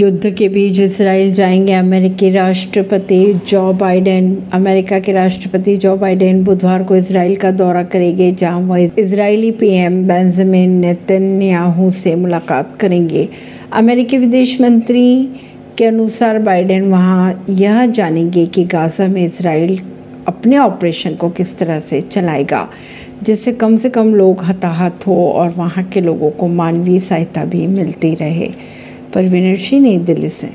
युद्ध के बीच इसराइल जाएँगे, अमेरिकी राष्ट्रपति जो बाइडेन, अमेरिका के राष्ट्रपति जो बाइडेन बुधवार को इसराइल का दौरा करेंगे, जहाँ वह इजरायली पीएम बेंजामिन नेतन्याहू से मुलाकात करेंगे। अमेरिकी विदेश मंत्री के अनुसार बाइडेन वहाँ यह जानेंगे कि गाजा में इसराइल अपने ऑपरेशन को किस तरह से चलाएगा, जिससे कम से कम लोग हताहत हो और वहाँ के लोगों को मानवीय सहायता भी मिलती रहे। परवीन सिंह नई दिल्ली से